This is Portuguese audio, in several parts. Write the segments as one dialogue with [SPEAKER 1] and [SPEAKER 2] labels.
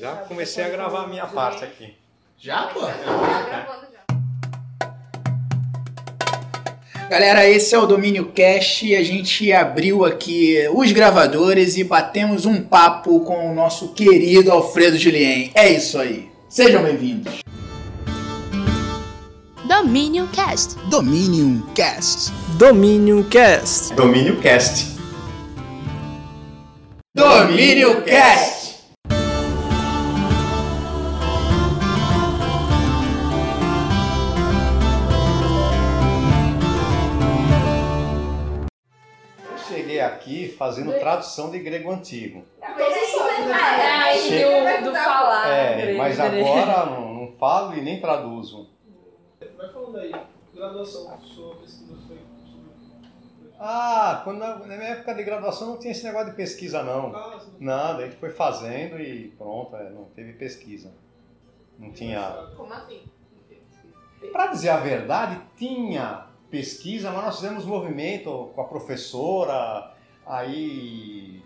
[SPEAKER 1] Já comecei a gravar a minha parte aqui.
[SPEAKER 2] Já, pô? Galera, esse é o Domínio Cash e a gente abriu aqui os gravadores e batemos um papo com o nosso querido Alfredo Julien. É isso aí. Sejam bem-vindos.
[SPEAKER 3] Dominion Cast.
[SPEAKER 2] Dominion Cast.
[SPEAKER 4] Dominion Cast.
[SPEAKER 1] Domínio Cast.
[SPEAKER 2] Domínio Cast.
[SPEAKER 1] Fazendo tradução de grego antigo.
[SPEAKER 5] É, aí do, do falar.
[SPEAKER 1] É, mas
[SPEAKER 5] né?
[SPEAKER 1] agora não, não falo e nem traduzo.
[SPEAKER 6] Vai falando aí, graduação, sua pesquisa foi.
[SPEAKER 1] Ah, quando na, na minha época de graduação não tinha esse negócio de pesquisa não.
[SPEAKER 6] Ah.
[SPEAKER 1] Nada, a gente foi fazendo e pronto, é, não teve pesquisa. Não tinha.
[SPEAKER 5] Como assim?
[SPEAKER 1] Para dizer a verdade, tinha pesquisa, mas nós fizemos movimento com a professora, aí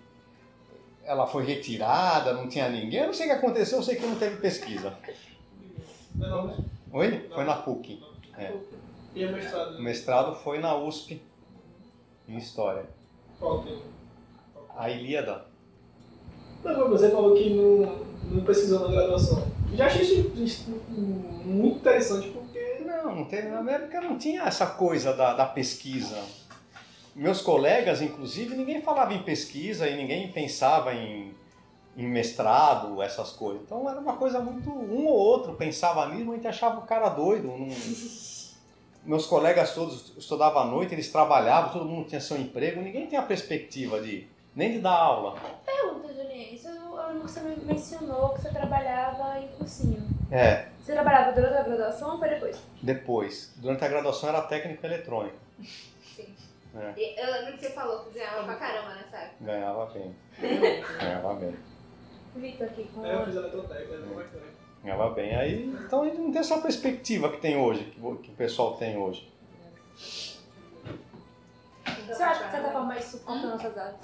[SPEAKER 1] ela foi retirada, não tinha ninguém. Eu não sei o que aconteceu, eu sei que não teve pesquisa.
[SPEAKER 6] Não, não, né?
[SPEAKER 1] Oi? Foi na PUC. É.
[SPEAKER 6] E a mestrado?
[SPEAKER 1] O mestrado foi na USP, em História.
[SPEAKER 6] Qual tema?
[SPEAKER 1] A Ilíada.
[SPEAKER 6] Não, mas você falou que não, não pesquisou na graduação. Já achei isso, isso muito interessante porque.
[SPEAKER 1] Não, não teve, na América não tinha essa coisa da, da pesquisa. Meus colegas, inclusive, ninguém falava em pesquisa e ninguém pensava em, em mestrado, essas coisas. Então era uma coisa muito. Um ou outro pensava nisso, a gente achava o cara doido. não- Meus colegas todos estudavam à noite, eles trabalhavam, todo mundo tinha seu emprego, ninguém tinha a perspectiva de nem de dar aula.
[SPEAKER 7] Pergunta, Julinha. Isso que você me mencionou que você trabalhava em cursinho.
[SPEAKER 1] É,
[SPEAKER 7] Você trabalhava durante a graduação ou foi depois?
[SPEAKER 1] depois. Durante a graduação era técnico eletrônico.
[SPEAKER 5] E Eu lembro que você falou que ganhava pra caramba nessa época.
[SPEAKER 1] Ganhava bem. Ganhava bem.
[SPEAKER 7] Vitor aqui com
[SPEAKER 6] É, eu fiz eletrotécnica, é bacana.
[SPEAKER 1] Ganhava bem. Aí, então a gente não tem essa perspectiva que tem hoje, que, o- que o pessoal tem hoje.
[SPEAKER 7] Você acha que de certa forma isso corta nossas asas?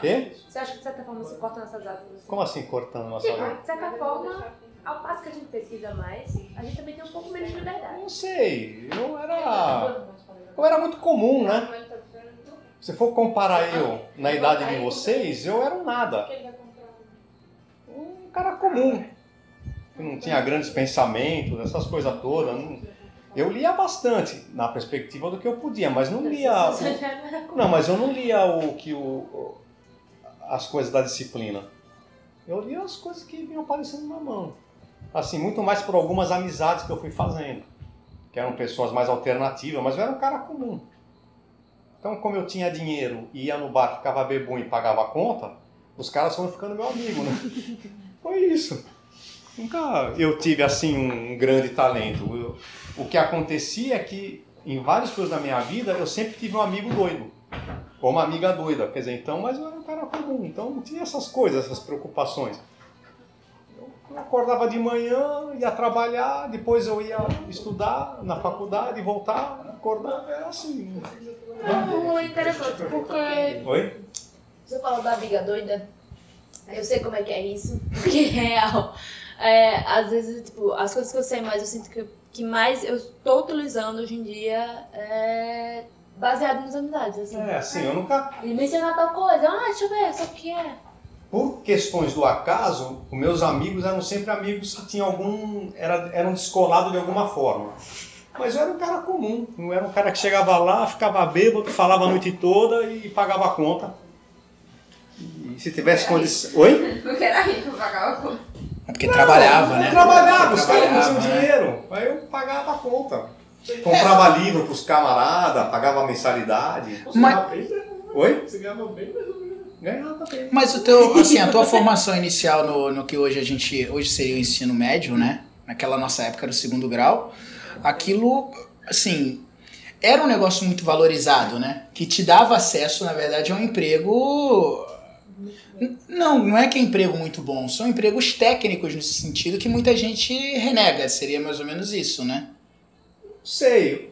[SPEAKER 1] Quê?
[SPEAKER 7] Você acha que de certa forma isso corta nossas asas?
[SPEAKER 1] Como assim cortando nossa
[SPEAKER 7] Tipo,
[SPEAKER 1] vida?
[SPEAKER 7] de certa forma, ao passo que a gente pesquisa mais, a gente também tem um pouco menos de liberdade.
[SPEAKER 1] Não sei. Eu era. Eu era muito comum, né? Se for comparar eu na idade de vocês, eu era um nada. Um cara comum. Que não tinha grandes pensamentos, essas coisas todas. Eu lia bastante na perspectiva do que eu podia, mas não lia. o- Não, mas eu não lia o que o- as coisas da disciplina. Eu lia as coisas que vinham aparecendo na mão. Assim, muito mais por algumas amizades que eu fui fazendo, que eram pessoas mais alternativas, mas eu era um cara comum. Então, como eu tinha dinheiro, ia no bar, ficava bebum e pagava a conta, os caras foram ficando meu amigo, né? Foi isso. Nunca eu tive assim um grande talento. Eu- o que acontecia é que em várias coisas da minha vida eu sempre tive um amigo doido ou uma amiga doida, quer dizer, então, mas eu era um cara comum, então não tinha essas coisas, essas preocupações. Eu acordava de manhã, ia trabalhar, depois eu ia estudar na faculdade, voltar, acordar, era assim.
[SPEAKER 7] Não, é interessante, porque
[SPEAKER 1] Oi?
[SPEAKER 7] você falou da amiga doida. Eu sei como é que é isso, porque é real. É, às vezes, tipo, as coisas que eu sei mais, eu sinto que, que mais eu estou utilizando hoje em dia é baseado nas amizades, assim.
[SPEAKER 1] É, assim, eu nunca,
[SPEAKER 7] E mencionar tal coisa, ah, deixa eu ver, sabe o que é?
[SPEAKER 1] Por questões do acaso, os meus amigos eram sempre amigos que tinham algum. Era, eram descolados de alguma forma. Mas eu era um cara comum, não era um cara que chegava lá, ficava bêbado, falava a noite toda e pagava a conta. E se tivesse condição. Oi?
[SPEAKER 5] Porque era rico, pagava conta.
[SPEAKER 2] É porque trabalhava,
[SPEAKER 1] eu
[SPEAKER 2] né?
[SPEAKER 1] trabalhava, os caras não
[SPEAKER 2] Trabalhava,
[SPEAKER 1] tinham
[SPEAKER 2] né?
[SPEAKER 1] dinheiro. Aí eu pagava a conta. Comprava livro pros camaradas, pagava a mensalidade.
[SPEAKER 6] Você
[SPEAKER 2] Mas-
[SPEAKER 6] ganhava bem?
[SPEAKER 1] Oi?
[SPEAKER 6] Você ganhava bem, mas eu não
[SPEAKER 1] Ganhava bem.
[SPEAKER 2] Mas o teu, assim, a tua formação inicial no, no que hoje a gente, hoje seria o ensino médio, né? Naquela nossa época era o segundo grau, aquilo, assim, era um negócio muito valorizado, né? Que te dava acesso, na verdade, a um emprego. Não, não é que é emprego muito bom, são empregos técnicos nesse sentido que muita gente renega, seria mais ou menos isso, né?
[SPEAKER 1] Sei.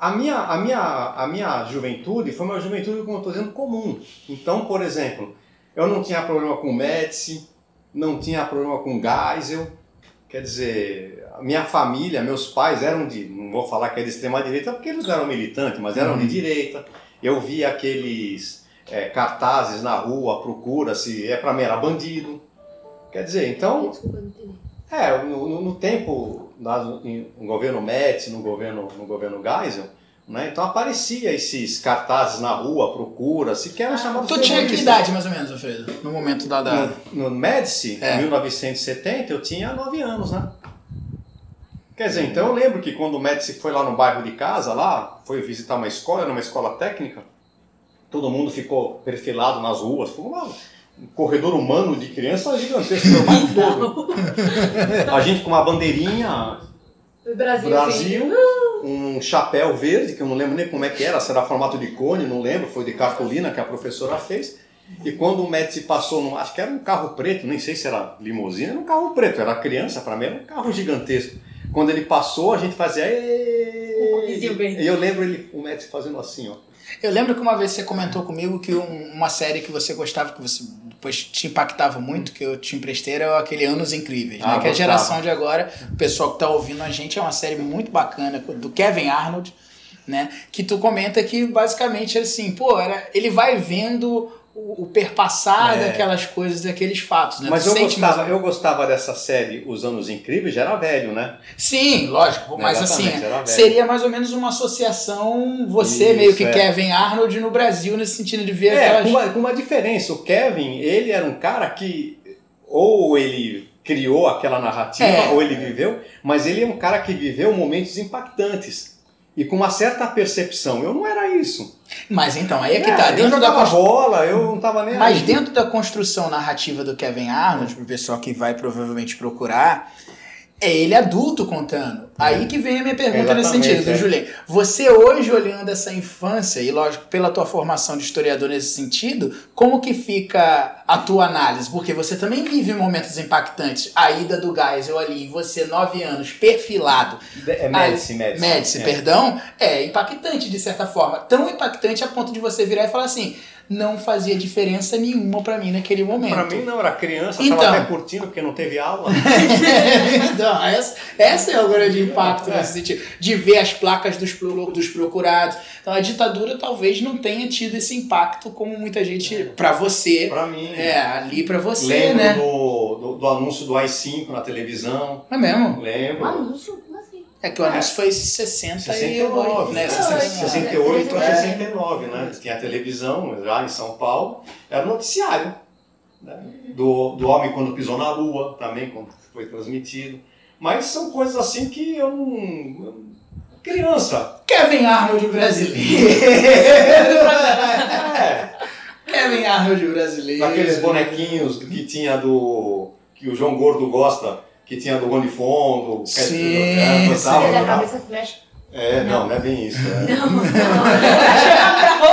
[SPEAKER 1] A minha, a, minha, a minha juventude foi uma juventude, como eu estou dizendo, comum. Então, por exemplo, eu não tinha problema com médici, não tinha problema com Geisel. Quer dizer, a minha família, meus pais eram de, não vou falar que é de extrema direita porque eles não eram militantes, mas eram de direita. Eu via aqueles é, cartazes na rua, procura se é para mim era bandido. Quer dizer, então,
[SPEAKER 7] Desculpa, não entendi.
[SPEAKER 1] é, no, no- no tempo, no, no governo Médici, no governo, no governo Geisel, né, então aparecia esses cartazes na rua, procura, se que eram chamados
[SPEAKER 2] Tu tinha que idade, mais ou menos, Alfredo? No momento da. da...
[SPEAKER 1] No, no Médici,
[SPEAKER 2] É.
[SPEAKER 1] em 1970, eu tinha 9 anos, né? Quer dizer, então eu lembro que quando o Médici foi lá no bairro de casa, lá, foi visitar uma escola, era uma escola técnica, todo mundo ficou perfilado nas ruas, foi uma- um corredor humano de criança gigantesco, o bairro todo. A gente com uma bandeirinha,
[SPEAKER 7] Brasil,
[SPEAKER 1] Brasil, um chapéu verde, que eu não lembro nem como é que era, se era formato de cone, não lembro, foi de cartolina que a professora fez. E quando o Médici passou, num, acho que era um carro preto, nem sei se era limusine, era um carro preto, era criança, para mim era um carro gigantesco. Quando ele passou, a gente fazia. E eu lembro ele, o Médici fazendo assim, ó.
[SPEAKER 2] Eu lembro que uma vez você comentou comigo que um- uma série que você gostava, que você depois te impactava muito, que eu te emprestei, era aquele Anos Incríveis,
[SPEAKER 1] Ah,
[SPEAKER 2] né? Que a
[SPEAKER 1] gostava.
[SPEAKER 2] geração de agora, o pessoal que tá ouvindo a gente, é uma série muito bacana, do Kevin Arnold, né? Que tu comenta que basicamente assim, pô, era, ele vai vendo o, o perpassar
[SPEAKER 1] É.
[SPEAKER 2] daquelas coisas, daqueles fatos, né?
[SPEAKER 1] Mas
[SPEAKER 2] Tu
[SPEAKER 1] eu
[SPEAKER 2] mais-
[SPEAKER 1] gostava, eu gostava dessa série Os Anos Incríveis, já era velho, né?
[SPEAKER 2] Sim, lógico, mas assim,
[SPEAKER 1] Exatamente,
[SPEAKER 2] seria mais ou menos uma associação, você
[SPEAKER 1] Isso,
[SPEAKER 2] meio que
[SPEAKER 1] é.
[SPEAKER 2] Kevin Arnold no Brasil, nesse sentido de ver
[SPEAKER 1] É,
[SPEAKER 2] aquelas...
[SPEAKER 1] com uma, com uma diferença. O Kevin, ele era um cara que ou ele criou aquela narrativa,
[SPEAKER 2] É.
[SPEAKER 1] ou ele viveu, mas ele é um cara que viveu momentos impactantes. E com uma certa percepção. Eu não era isso.
[SPEAKER 2] Mas então, aí é que
[SPEAKER 1] É,
[SPEAKER 2] tá,
[SPEAKER 1] eu
[SPEAKER 2] dentro da
[SPEAKER 1] jogava
[SPEAKER 2] construção.
[SPEAKER 1] bola, eu não tava nem
[SPEAKER 2] Mas
[SPEAKER 1] aí.
[SPEAKER 2] dentro da construção narrativa do Kevin Arnold, pro pessoal que vai provavelmente procurar, é ele adulto contando. Aí que vem a minha pergunta nesse
[SPEAKER 1] Exatamente,
[SPEAKER 2] sentido, do
[SPEAKER 1] é.
[SPEAKER 2] Julien. Você hoje olhando essa infância, e lógico, pela tua formação de historiador nesse sentido, como que fica a tua análise? Porque você também vive momentos impactantes. A ida do Geisel ali, você, nove anos, perfilado,
[SPEAKER 1] É Médici, Médici.
[SPEAKER 2] Médici,
[SPEAKER 1] É.
[SPEAKER 2] perdão, é impactante de certa forma. Tão impactante a ponto de você virar e falar assim: não fazia diferença nenhuma pra mim naquele momento.
[SPEAKER 1] Pra mim não, era criança,
[SPEAKER 2] Então.
[SPEAKER 1] tava até curtindo porque não teve aula.
[SPEAKER 2] então, essa, essa é o grande impacto
[SPEAKER 1] É.
[SPEAKER 2] nesse sentido. De ver as placas dos, dos procurados. Então a ditadura talvez não tenha tido esse impacto como muita gente. Pra você.
[SPEAKER 1] pra mim.
[SPEAKER 2] É, ali pra você,
[SPEAKER 1] Lembro
[SPEAKER 2] né?
[SPEAKER 1] do, do, do anúncio do AI-5 na televisão.
[SPEAKER 2] Não é mesmo?
[SPEAKER 1] Lembro.
[SPEAKER 7] Um anúncio?
[SPEAKER 2] É que o anúncio foi 68,
[SPEAKER 1] 69,
[SPEAKER 2] né?
[SPEAKER 1] né?
[SPEAKER 2] 69.
[SPEAKER 1] 68 a
[SPEAKER 2] É.
[SPEAKER 1] 69, né? Tinha a televisão já em São Paulo, era noticiário. Né? Do, do homem quando pisou na lua, também quando foi transmitido. Mas são coisas assim que eu não. eu- Criança!
[SPEAKER 2] Kevin Arnold brasileiro.
[SPEAKER 1] É,
[SPEAKER 2] Kevin Arnold brasileiro.
[SPEAKER 1] daqueles bonequinhos que tinha do. que o João Gordo gosta, que tinha do Rony Fondo, que
[SPEAKER 2] Sim,
[SPEAKER 1] é, gostava,
[SPEAKER 7] Olha, a
[SPEAKER 1] gostava.
[SPEAKER 7] cabeça mexe.
[SPEAKER 1] É, não, não é bem isso. é.
[SPEAKER 7] Não, não.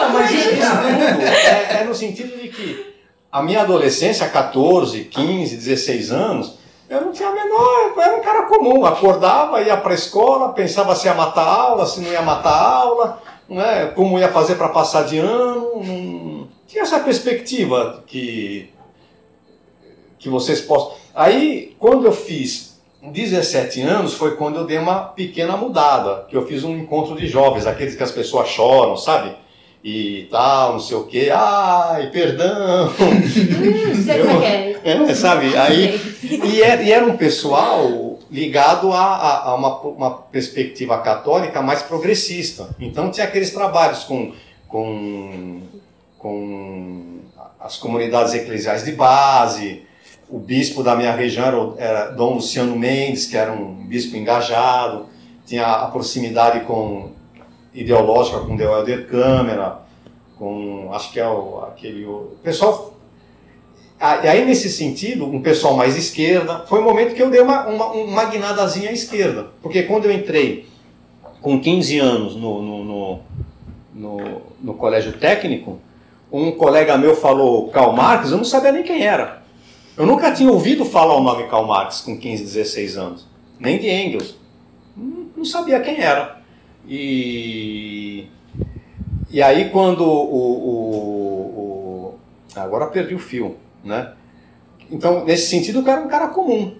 [SPEAKER 1] Não, mas isso tudo é, é no sentido de que a minha adolescência, 14, 15, 16 anos, eu não tinha a menor, eu era um cara comum, acordava, ia para a escola, pensava se ia matar aula, se não ia matar aula, não é? como ia fazer para passar de ano, não tinha essa perspectiva que, que vocês possam... Aí, quando eu fiz 17 anos, foi quando eu dei uma pequena mudada, que eu fiz um encontro de jovens, aqueles que as pessoas choram, sabe? E tal, não sei o quê, ai, perdão,
[SPEAKER 7] Hum, sei como é que é.
[SPEAKER 1] é, sabe? Aí, e era, e era um pessoal ligado a, a- a uma, uma perspectiva católica mais progressista. Então tinha aqueles trabalhos com, com, com as comunidades eclesiais de base. O bispo da minha região era, era Dom Luciano Mendes, que era um bispo engajado. Tinha a proximidade com ideológica com Del Helder Câmara, com acho que é o, aquele o pessoal aí, nesse sentido, um pessoal mais esquerda, foi o momento que eu dei uma, uma, uma guinadazinha à esquerda. Porque quando eu entrei com 15 anos no, no, no, no, no colégio técnico, um colega meu falou Karl Marx, eu não sabia nem quem era. Eu nunca tinha ouvido falar o nome Karl Marx com 15, 16 anos. Nem de Engels. Não, não sabia quem era. E, e aí, quando o, o, o- Agora perdi o fio né? Então, nesse sentido, eu era um cara comum.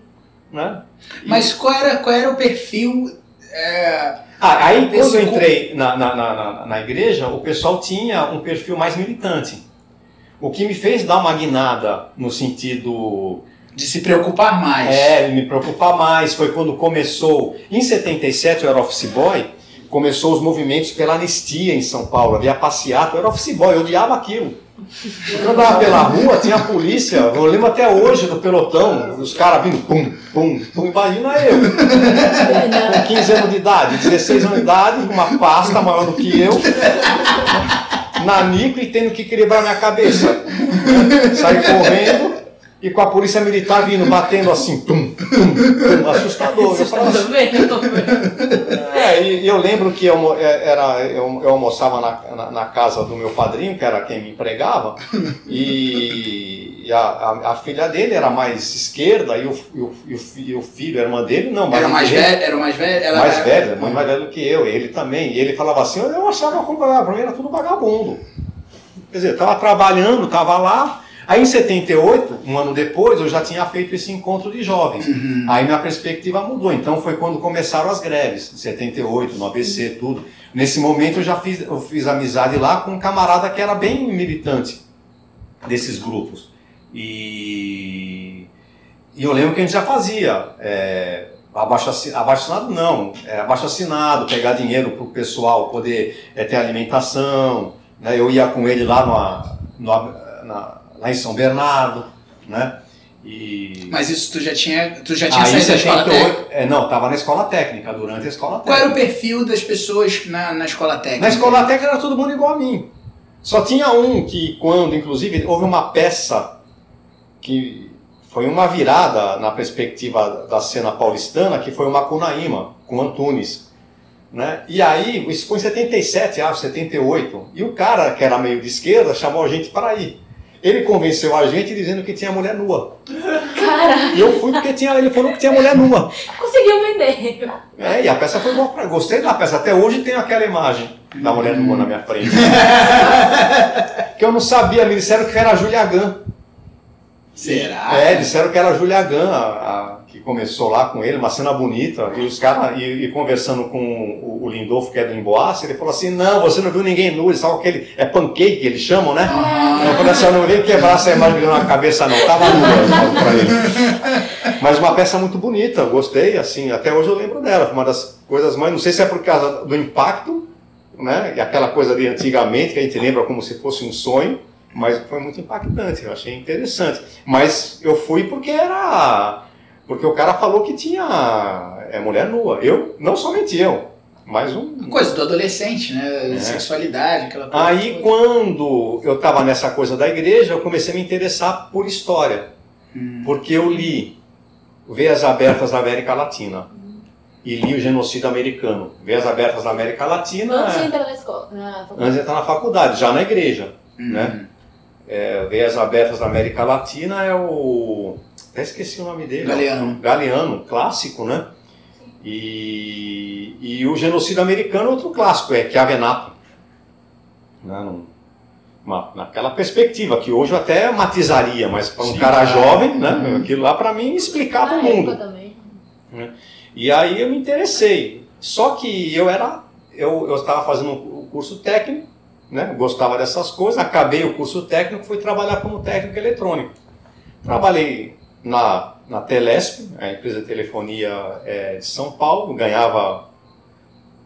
[SPEAKER 1] Né?
[SPEAKER 2] E... Mas qual era, qual era o perfil. É...
[SPEAKER 1] Ah, aí quando eu entrei na, na, na, na, igreja, o pessoal tinha um perfil mais militante. O que me fez dar uma guinada no sentido.
[SPEAKER 2] De se preocupar mais.
[SPEAKER 1] É, me preocupar mais. Foi quando começou. Em 77 eu era office boy, começou os movimentos pela anistia em São Paulo. Havia passeata, eu era office boy, eu odiava aquilo. Eu andava pela rua, tinha a polícia, eu lembro até hoje do pelotão, os caras vindo, pum, pum, pum, imagina eu. Com 15 anos de idade, 16 anos de idade, com uma pasta maior do que eu, nanico e tendo que equilibrar minha cabeça. Saí correndo, e com a polícia militar vindo, batendo assim, tum, tum, tum, assustador. Eu falava, assim, é, e eu lembro que eu, é, era, eu, eu almoçava na, na, na, casa do meu padrinho, que era quem me empregava, e, e a, a, a, filha dele era mais esquerda, e o, e o, e o, e o filho, a irmã dele, não.
[SPEAKER 2] Era mais velho? Era mais velho? Ela
[SPEAKER 1] mais era... velho, mais velho do que eu, ele também. E ele falava assim, eu achava que para mim era tudo vagabundo. Quer dizer, estava trabalhando, estava lá, Aí em 78, um ano depois, eu já tinha feito esse encontro de jovens. Uhum. Aí minha perspectiva mudou. Então foi quando começaram as greves, em 78, no ABC, uhum. tudo. Nesse momento eu já fiz, eu fiz amizade lá com um camarada que era bem militante desses grupos. E, e eu lembro que a gente já fazia. É, abaixo, assinado não, é, abaixo assinado, pegar dinheiro para o pessoal poder é, ter alimentação. Né? Eu ia com ele lá no, na, lá em São Bernardo, né?
[SPEAKER 2] E... Mas isso tu já tinha, tu já tinha Aí, saído da escola técnica?
[SPEAKER 1] É, não, estava na escola técnica, durante a escola técnica.
[SPEAKER 2] Qual era o perfil das pessoas na, na escola técnica?
[SPEAKER 1] Na escola técnica era todo mundo igual a mim. Só tinha um que quando, inclusive, houve uma peça que foi uma virada na perspectiva da cena paulistana, que foi o Macunaíma, com Antunes. Né? E aí, isso foi em 77, acho, 78. E o cara, que era meio de esquerda, chamou a gente para ir. Ele convenceu a gente dizendo que tinha mulher nua.
[SPEAKER 7] Cara!
[SPEAKER 1] E eu fui porque tinha, ele falou que tinha mulher nua.
[SPEAKER 7] Conseguiu vender.
[SPEAKER 1] É, e a peça foi boa. Gostei da peça. Até hoje tem aquela imagem da mulher nua na minha frente. que eu não sabia, me disseram que era a Julia Gunn.
[SPEAKER 2] Será?
[SPEAKER 1] É, disseram que era a Julia Gunn, a, a que começou lá com ele, uma cena bonita, e os caras, e, e, conversando com o, o, Lindolfo, que é do Emboace, ele falou assim, não, você não viu ninguém nu, sabe aquele, é pancake que eles chamam, né? Ah. Eu falei assim, eu não veio quebrar essa imagem na cabeça não, tava nua, eu falo pra ele. Mas uma peça muito bonita, gostei, assim, até hoje eu lembro dela, uma das coisas mais, não sei se é por causa do impacto, né, e aquela coisa de antigamente, que a gente lembra como se fosse um sonho, mas foi muito impactante, eu achei interessante. Mas eu fui porque era porque o cara falou que tinha é, mulher nua. Eu, não somente eu, mas um.
[SPEAKER 2] Coisa do adolescente, né? É. Sexualidade, aquela coisa.
[SPEAKER 1] Aí toda. quando eu estava nessa coisa da igreja, eu comecei a me interessar por história. Hum. Porque eu li Veias Abertas da América Latina. E li o genocídio americano. Veias Abertas da América Latina.
[SPEAKER 7] Antes de entrar na escola. Na
[SPEAKER 1] antes de entrar na faculdade, já na igreja. Hum. Né? É, Veias Abertas da América Latina é o até esqueci o nome dele.
[SPEAKER 2] Galeano.
[SPEAKER 1] Galeano, clássico, né? E, e o genocídio americano, outro clássico, é Chiavenato. Né? Uma, naquela perspectiva, que hoje eu até matizaria, mas para um Sim, cara jovem, né? Uhum. aquilo lá para mim explicava o mundo. Né? E aí eu me interessei. Só que eu era, eu estava fazendo o curso técnico, né? gostava dessas coisas, acabei o curso técnico, fui trabalhar como técnico eletrônico. Trabalhei na, na Telesp, a empresa de telefonia é, de São Paulo, ganhava,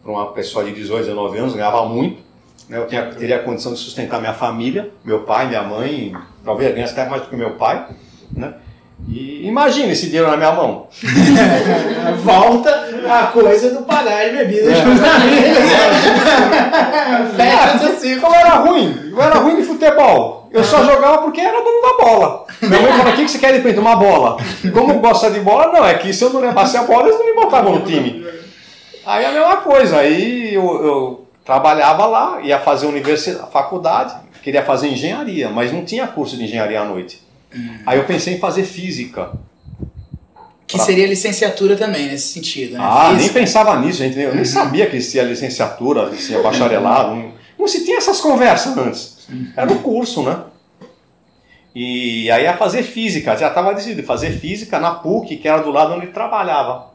[SPEAKER 1] para uma pessoa de 18, 19 anos, ganhava muito. Né? Eu tinha, teria a condição de sustentar minha família, meu pai, minha mãe, talvez ganhasse até mais do que meu pai. Né? E imagina esse dinheiro na minha mão.
[SPEAKER 2] Volta a coisa do pagar de bebidas é.
[SPEAKER 1] amigos. Assim. Como era ruim? Eu era ruim de futebol. Eu só jogava porque era dono da bola. Minha mãe falou: o que você quer de Uma bola. Como gosta de bola? Não, é que se eu não levasse a bola, eles não me botavam no time. Aí a mesma coisa. Aí eu, eu trabalhava lá, ia fazer universidade, faculdade, queria fazer engenharia, mas não tinha curso de engenharia à noite. Hum. Aí eu pensei em fazer física.
[SPEAKER 2] Que pra... seria licenciatura também, nesse sentido, né?
[SPEAKER 1] Ah, física. nem pensava nisso, gente. Eu nem sabia que existia licenciatura, existia bacharelado. Não, se tinha essas conversas antes. Era o curso, né? E aí ia fazer física, já estava decidido, fazer física na PUC, que era do lado onde trabalhava.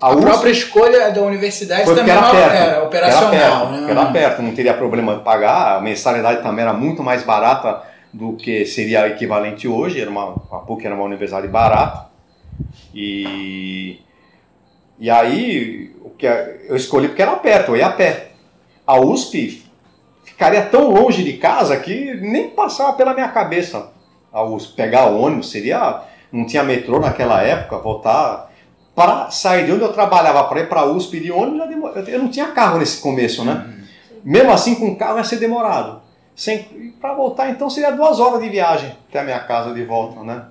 [SPEAKER 2] A, a própria escolha da universidade também
[SPEAKER 1] era, perto,
[SPEAKER 2] era operacional.
[SPEAKER 1] Era perto,
[SPEAKER 2] né?
[SPEAKER 1] era perto, não teria problema de pagar, a mensalidade também era muito mais barata do que seria equivalente hoje, era uma, a PUC era uma universidade barata. E, e aí o que eu escolhi porque era perto, eu ia a pé. A USP ficaria tão longe de casa que nem passava pela minha cabeça a USP. Pegar ônibus seria. Não tinha metrô naquela época, voltar. Para sair de onde eu trabalhava para ir para a USP de ônibus, eu não tinha carro nesse começo, né? Mesmo assim, com carro ia ser demorado. Sem, para voltar, então, seria duas horas de viagem até a minha casa de volta, né?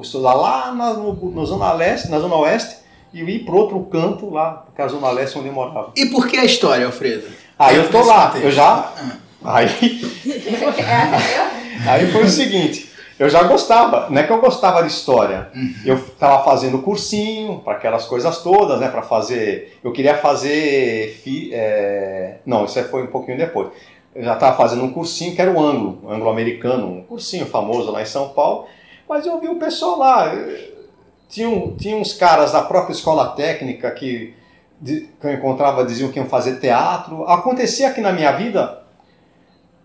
[SPEAKER 1] Estudar lá na, no, na Zona Leste, na Zona Oeste, e ir para outro canto lá, que é a Zona Leste onde eu morava.
[SPEAKER 2] E por que a história, Alfredo?
[SPEAKER 1] Aí eu tô lá, eu já. Aí. aí foi o seguinte. Eu já gostava, não é que eu gostava de história.
[SPEAKER 2] Uhum.
[SPEAKER 1] Eu estava fazendo cursinho para aquelas coisas todas, né? Para fazer, eu queria fazer, fi, é... não, isso foi um pouquinho depois. Eu já estava fazendo um cursinho que era o anglo, anglo-americano, um cursinho famoso lá em São Paulo. Mas eu vi o pessoal lá, tinha, tinha uns caras da própria escola técnica que, que eu encontrava diziam que iam fazer teatro. Acontecia aqui na minha vida,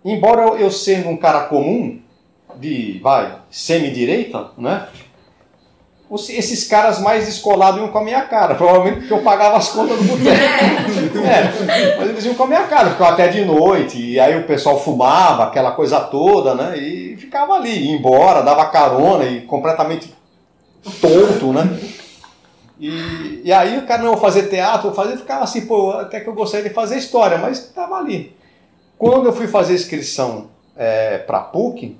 [SPEAKER 1] embora eu sendo um cara comum de, vai, semi-direita, né? Esses caras mais descolados iam com a minha cara, provavelmente porque eu pagava as contas do boteco. É, mas eles iam com a minha cara, ficava até de noite, e aí o pessoal fumava, aquela coisa toda, né? E ficava ali, ia embora, dava carona e completamente tonto, né? E, e aí o cara não vou fazer teatro, vou fazer, ficava assim, pô, até que eu gostaria de fazer história, mas estava ali. Quando eu fui fazer inscrição é, para PUC,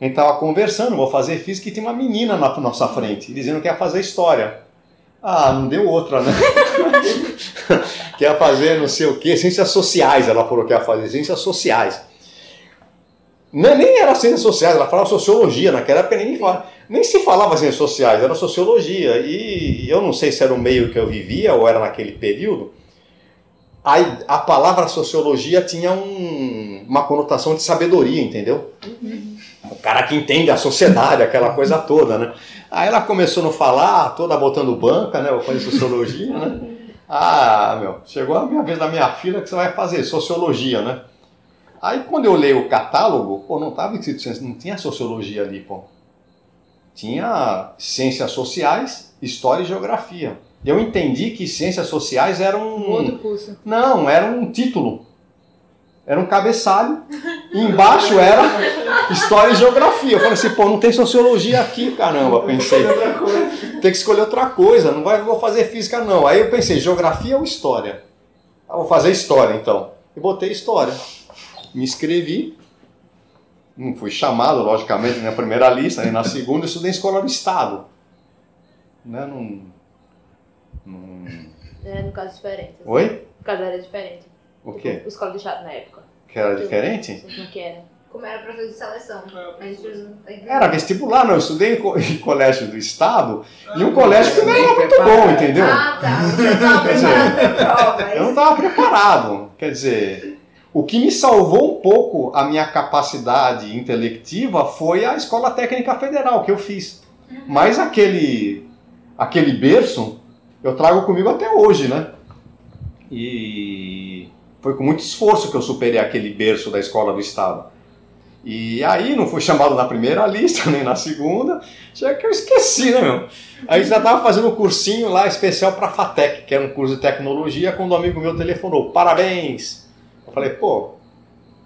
[SPEAKER 1] a gente estava conversando, vou fazer física e tinha uma menina na nossa frente, dizendo que ia fazer história. Ah, não deu outra, né? que ia fazer não sei o quê, ciências sociais, ela falou que ia fazer ciências sociais. Nem era ciências sociais, ela falava sociologia, naquela época nem, nem se falava ciências sociais, era sociologia. E eu não sei se era o meio que eu vivia ou era naquele período, a, a palavra sociologia tinha um, uma conotação de sabedoria, entendeu? Uhum. O cara que entende a sociedade, aquela coisa toda, né? Aí ela começou a não falar, toda botando banca, né? Eu falei sociologia, né? Ah, meu, chegou a minha vez da minha filha que você vai fazer sociologia, né? Aí quando eu leio o catálogo, pô, não tava escrito, não tinha sociologia ali, pô. Tinha ciências sociais, história e geografia. Eu entendi que ciências sociais eram um
[SPEAKER 7] outro curso.
[SPEAKER 1] Não, era um título. Era um cabeçalho. E embaixo era história e geografia. Eu falei assim, pô, não tem sociologia aqui, caramba. Pensei. Tem que escolher outra coisa. Não vai, vou fazer física, não. Aí eu pensei, geografia ou história? Ah, vou fazer história, então. E botei história. Me inscrevi. Não fui chamado, logicamente, na primeira lista. Aí na segunda eu estudei em escola do Estado. Né? Não, não...
[SPEAKER 7] É, no caso diferente. Assim.
[SPEAKER 1] Oi?
[SPEAKER 7] No caso era diferente.
[SPEAKER 1] O quê?
[SPEAKER 7] Tipo, escola do Estado na época.
[SPEAKER 1] Que era diferente?
[SPEAKER 7] Como que era?
[SPEAKER 5] Como era processo de seleção.
[SPEAKER 1] Era vestibular, não. Eu estudei em colégio do Estado e um colégio que não era muito bom, entendeu?
[SPEAKER 5] Ah, tá. Você estava preparado para prova.
[SPEAKER 1] Eu não estava preparado. Quer dizer, o que me salvou um pouco a minha capacidade intelectiva foi a Escola Técnica Federal que eu fiz. Mas aquele, aquele berço eu trago comigo até hoje, né? E foi com muito esforço que eu superei aquele berço da escola do Estado. E aí não fui chamado na primeira lista, nem na segunda, já que eu esqueci, né, meu? Aí já estava fazendo um cursinho lá especial para a FATEC, que era um curso de tecnologia, quando um amigo meu telefonou, parabéns! Eu falei, pô,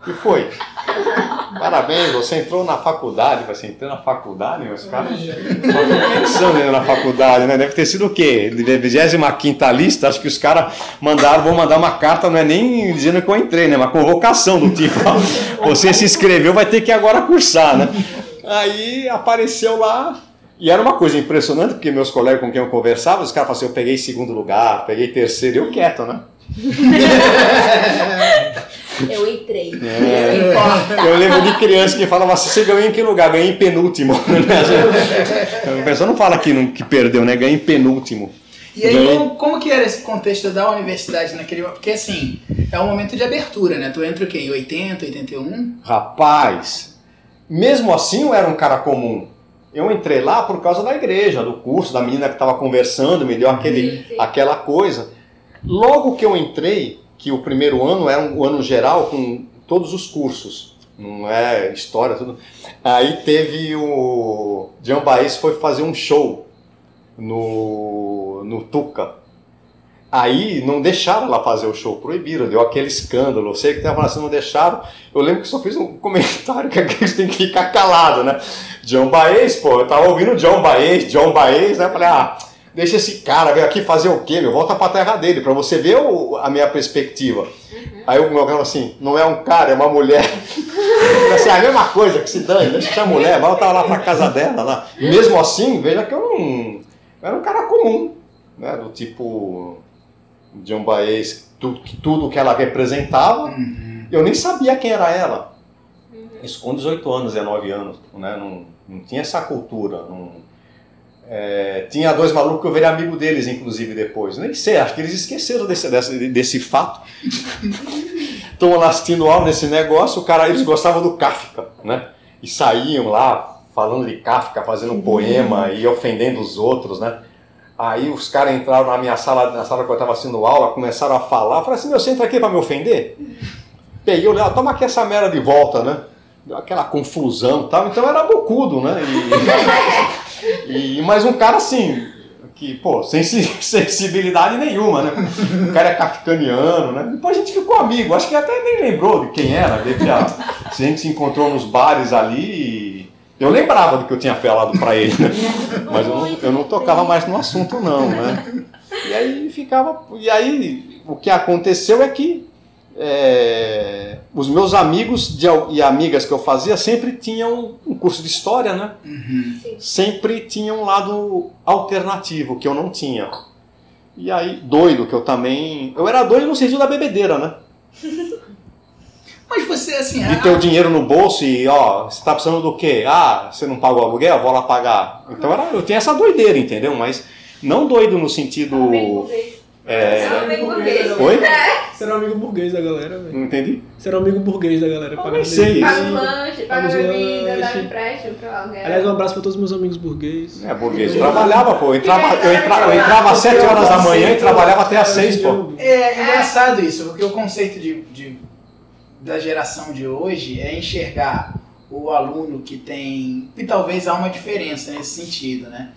[SPEAKER 1] que foi? Parabéns, você entrou na faculdade. Você entrou na faculdade, meus caras? Só pensando na faculdade, né? Deve ter sido o quê? De 25 lista, acho que os caras mandaram, vão mandar uma carta, não é nem dizendo que eu entrei, né? Uma convocação do tipo, você se inscreveu, vai ter que agora cursar, né? Aí apareceu lá, e era uma coisa impressionante, porque meus colegas com quem eu conversava, os caras falavam assim, eu peguei segundo lugar, peguei terceiro, eu quieto, né?
[SPEAKER 7] Eu entrei.
[SPEAKER 1] É. Eu lembro de criança que falava assim, você ganhou em que lugar? Ganhei em penúltimo. A pessoa não fala que, não, que perdeu, né? Ganhei em penúltimo.
[SPEAKER 2] E aí, como, como, que era esse contexto da universidade naquele momento? Porque assim, é um momento de abertura, né? Tu entra o quê? Em 80, 81?
[SPEAKER 1] Rapaz, mesmo assim eu era um cara comum. Eu entrei lá por causa da igreja, do curso, da menina que estava conversando, me deu aquele, aquela coisa. Logo que eu entrei, que o primeiro ano era um ano geral com todos os cursos, não é história, tudo. Aí teve o. John Baez foi fazer um show no, no Tuca. Aí não deixaram ela fazer o show, proibiram, deu aquele escândalo. Eu sei que tava assim, não deixaram. Eu lembro que só fiz um comentário que eles têm que ficar calado, né? John Baez, pô, eu tava ouvindo John Baez, John Baez, né? Falei, ah, deixa esse cara vir aqui fazer o quê, meu? Volta pra terra dele, pra você ver o- a minha perspectiva. Aí o meu cara falou assim, não é um cara, é uma mulher. Assim, "Ah, é a mesma coisa, que se dane, deixa que a mulher, vai voltar lá pra casa dela. Lá. Mesmo assim, veja que eu não. Eu era um cara comum, né? Do tipo. John Baez, tudo, tudo que ela representava, eu nem sabia quem era ela. Isso com 18 anos, 19 anos, né? Não, não tinha essa cultura. Não, é, tinha dois malucos que eu virei amigo deles, inclusive, depois. Nem sei, acho que eles esqueceram desse, desse, desse fato. Estão lá assistindo aula nesse negócio, o cara, eles gostavam do Kafka, né? E saíam lá falando de Kafka, fazendo um poema e ofendendo os outros, né? Aí os caras entraram na minha sala, na sala que eu estava assistindo aula, começaram a falar. Eu falei assim, meu, você entra aqui para me ofender? Peguei, olhei, ah, toma aqui essa merda de volta, né? Deu aquela confusão e tal. Então era bocudo, né? E, e, mas um cara assim, que, pô, sem se- sensibilidade nenhuma, né? O cara é kafkaniano, né? Depois a gente ficou amigo, acho que até nem lembrou de quem era. A, a gente se encontrou nos bares ali eu lembrava do que eu tinha falado pra ele, né? Mas eu não, eu não tocava mais no assunto, não, né? E aí ficava. E aí o que aconteceu é que é, os meus amigos de e amigas que eu fazia sempre tinham um curso de história, né? Sempre tinham um lado alternativo que eu não tinha. E aí, doido, que eu também. Eu era doido no sentido da bebedeira, né?
[SPEAKER 2] Mas você, assim,
[SPEAKER 1] De
[SPEAKER 2] a-
[SPEAKER 1] ter o dinheiro no bolso e, ó, você tá precisando do quê? Ah, você não paga o aluguel? Vou lá pagar. Então era, eu tinha essa doideira, entendeu? Mas não doido no sentido. É,
[SPEAKER 5] Só bem burguês.
[SPEAKER 1] Oi?
[SPEAKER 6] Você era um amigo burguês da galera, velho.
[SPEAKER 1] não entendi?
[SPEAKER 6] Você era um amigo burguês da galera.
[SPEAKER 1] Nem sei.
[SPEAKER 6] bem.
[SPEAKER 5] Paga os lanches, paga
[SPEAKER 6] Paga
[SPEAKER 5] bebida, dá empréstimo pro aluguel.
[SPEAKER 6] Aliás, um abraço pra todos os meus amigos burguês.
[SPEAKER 1] É, burguês. Eu trabalhava, pô. Eu entrava, eu entrava, eu entrava às 7 horas da manhã e trabalhava até às 6, pô.
[SPEAKER 2] É engraçado isso, porque o conceito de, de- da geração de hoje é enxergar o aluno que tem. E talvez há uma diferença nesse sentido, né?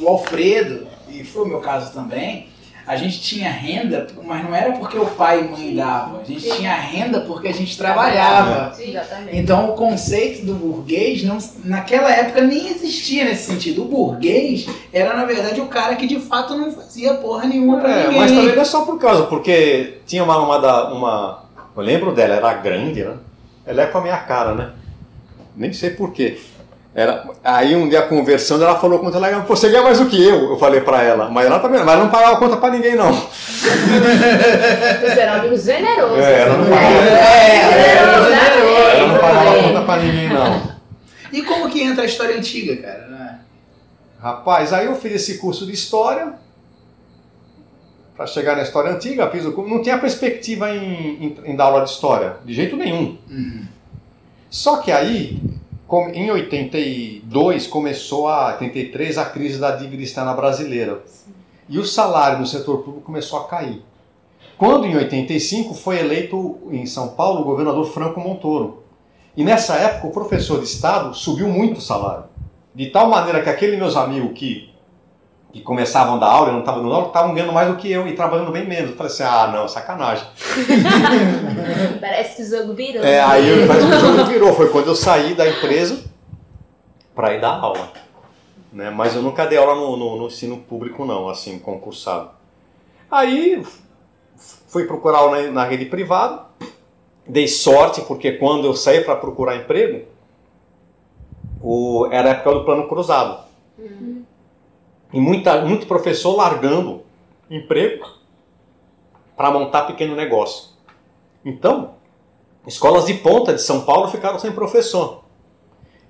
[SPEAKER 2] O Alfredo, e foi o meu caso também, a gente tinha renda, mas não era porque o pai e mãe davam, a gente tinha renda porque a gente trabalhava.
[SPEAKER 7] Exatamente.
[SPEAKER 2] Então o conceito do burguês não, naquela época nem existia nesse sentido. O burguês era, na verdade, o cara que de fato não fazia porra nenhuma pra
[SPEAKER 1] É,
[SPEAKER 2] ninguém.
[SPEAKER 1] mas também não é só por causa, porque tinha uma, uma, uma. Eu lembro dela, era grande, né? Ela é com a minha cara, né? Nem sei porquê. Era, aí um dia conversando, ela falou quanto ela ganhava. Você ganha mais do que eu, eu falei pra ela. Mas ela também, mas ela não pagava conta pra ninguém, não.
[SPEAKER 7] Você era um amigo generoso.
[SPEAKER 1] É, ela não pagava,
[SPEAKER 2] É, é,
[SPEAKER 7] generoso,
[SPEAKER 1] ela não pagava conta pra ninguém, não.
[SPEAKER 2] E como que entra a história antiga, cara? né?
[SPEAKER 1] Rapaz, aí eu fiz esse curso de história. Para chegar na história antiga, fiz o curso. Não tinha perspectiva em, em, em dar aula de história, de jeito nenhum. Só que aí, em 82, começou a 83 a crise da dívida externa brasileira. E o salário no setor público começou a cair. Quando, em 85, foi eleito em São Paulo o governador Franco Montoro. E nessa época, o professor de Estado subiu muito o salário. De tal maneira que aqueles meus amigos que, que começavam da aula e não estavam dando aula, estavam ganhando mais do que eu e trabalhando bem menos. Eu falei assim, ah, não, sacanagem.
[SPEAKER 7] Parece que o jogo virou.
[SPEAKER 1] É, aí eu, mas o jogo virou, foi quando eu saí da empresa para ir dar aula. Né? Mas eu nunca dei aula no, no- no ensino público não, assim, concursado. Aí fui procurar aula na, na rede privada, dei sorte, porque quando eu saí para procurar emprego, o, era a época do plano cruzado. E muita, muito professor largando emprego para montar pequeno negócio. Então, escolas de ponta de São Paulo ficaram sem professor.